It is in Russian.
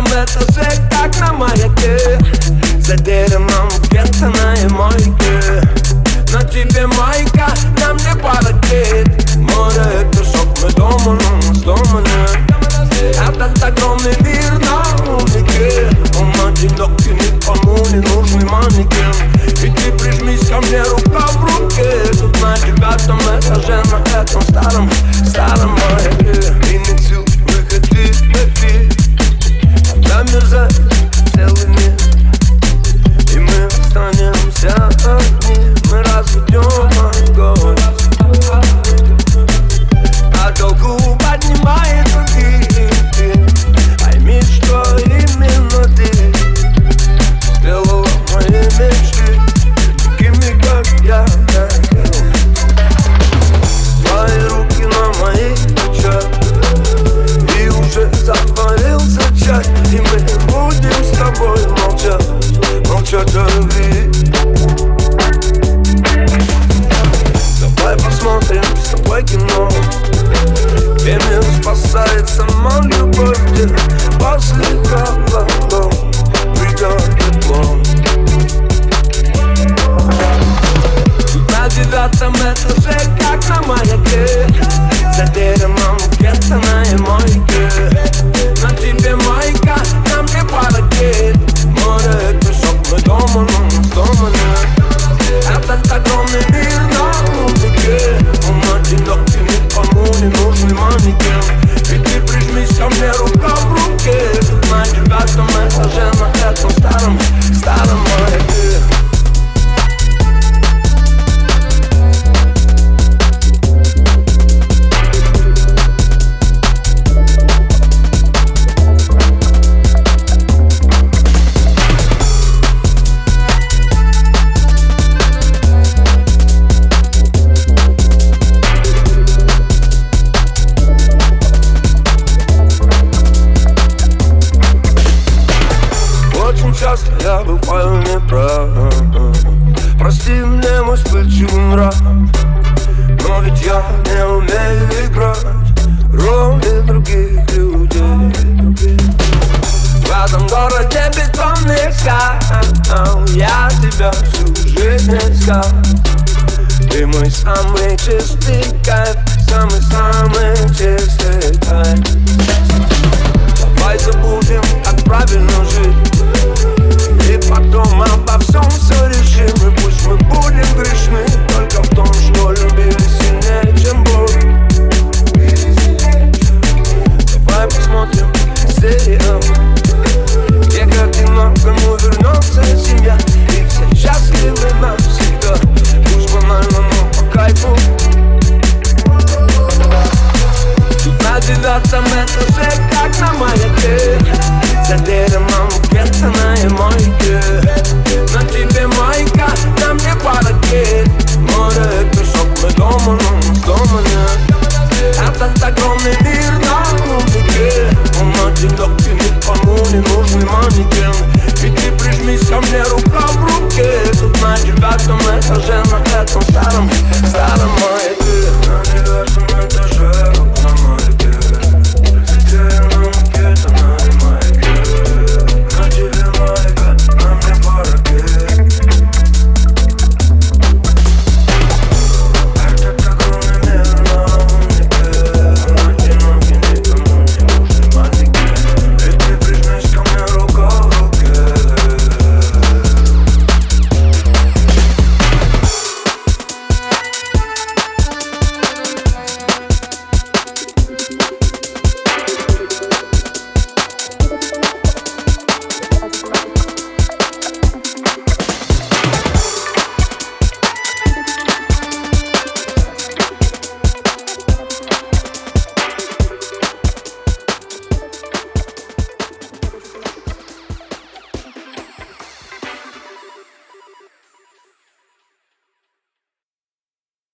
Время БТЖ, как на маяке. За деревом Бентона и мойки На тебе майка, нам не паракет Море это шок, мы дома, но с дома нет. Этот огромный мир на умнике Он одинокий, никому не нужный манекен. И ты прижмись ко мне, рука в руке. Тут на девятом этаже, на этом старом, старом маяке. писаная мойка На тебе майка, на мне паракет Море, песок, мы дома, ну, но мы сломаны Этот огромный мир был понял неправ Прости мне мой вспыльчивый нрав Но ведь я не умею играть Роли других людей. В этом городе бетонный скал Я тебя всю жизнь искал. Ты мой самый чистый кайф Самый-самый чистый кайф. Що це мене, так на маяки Задиримо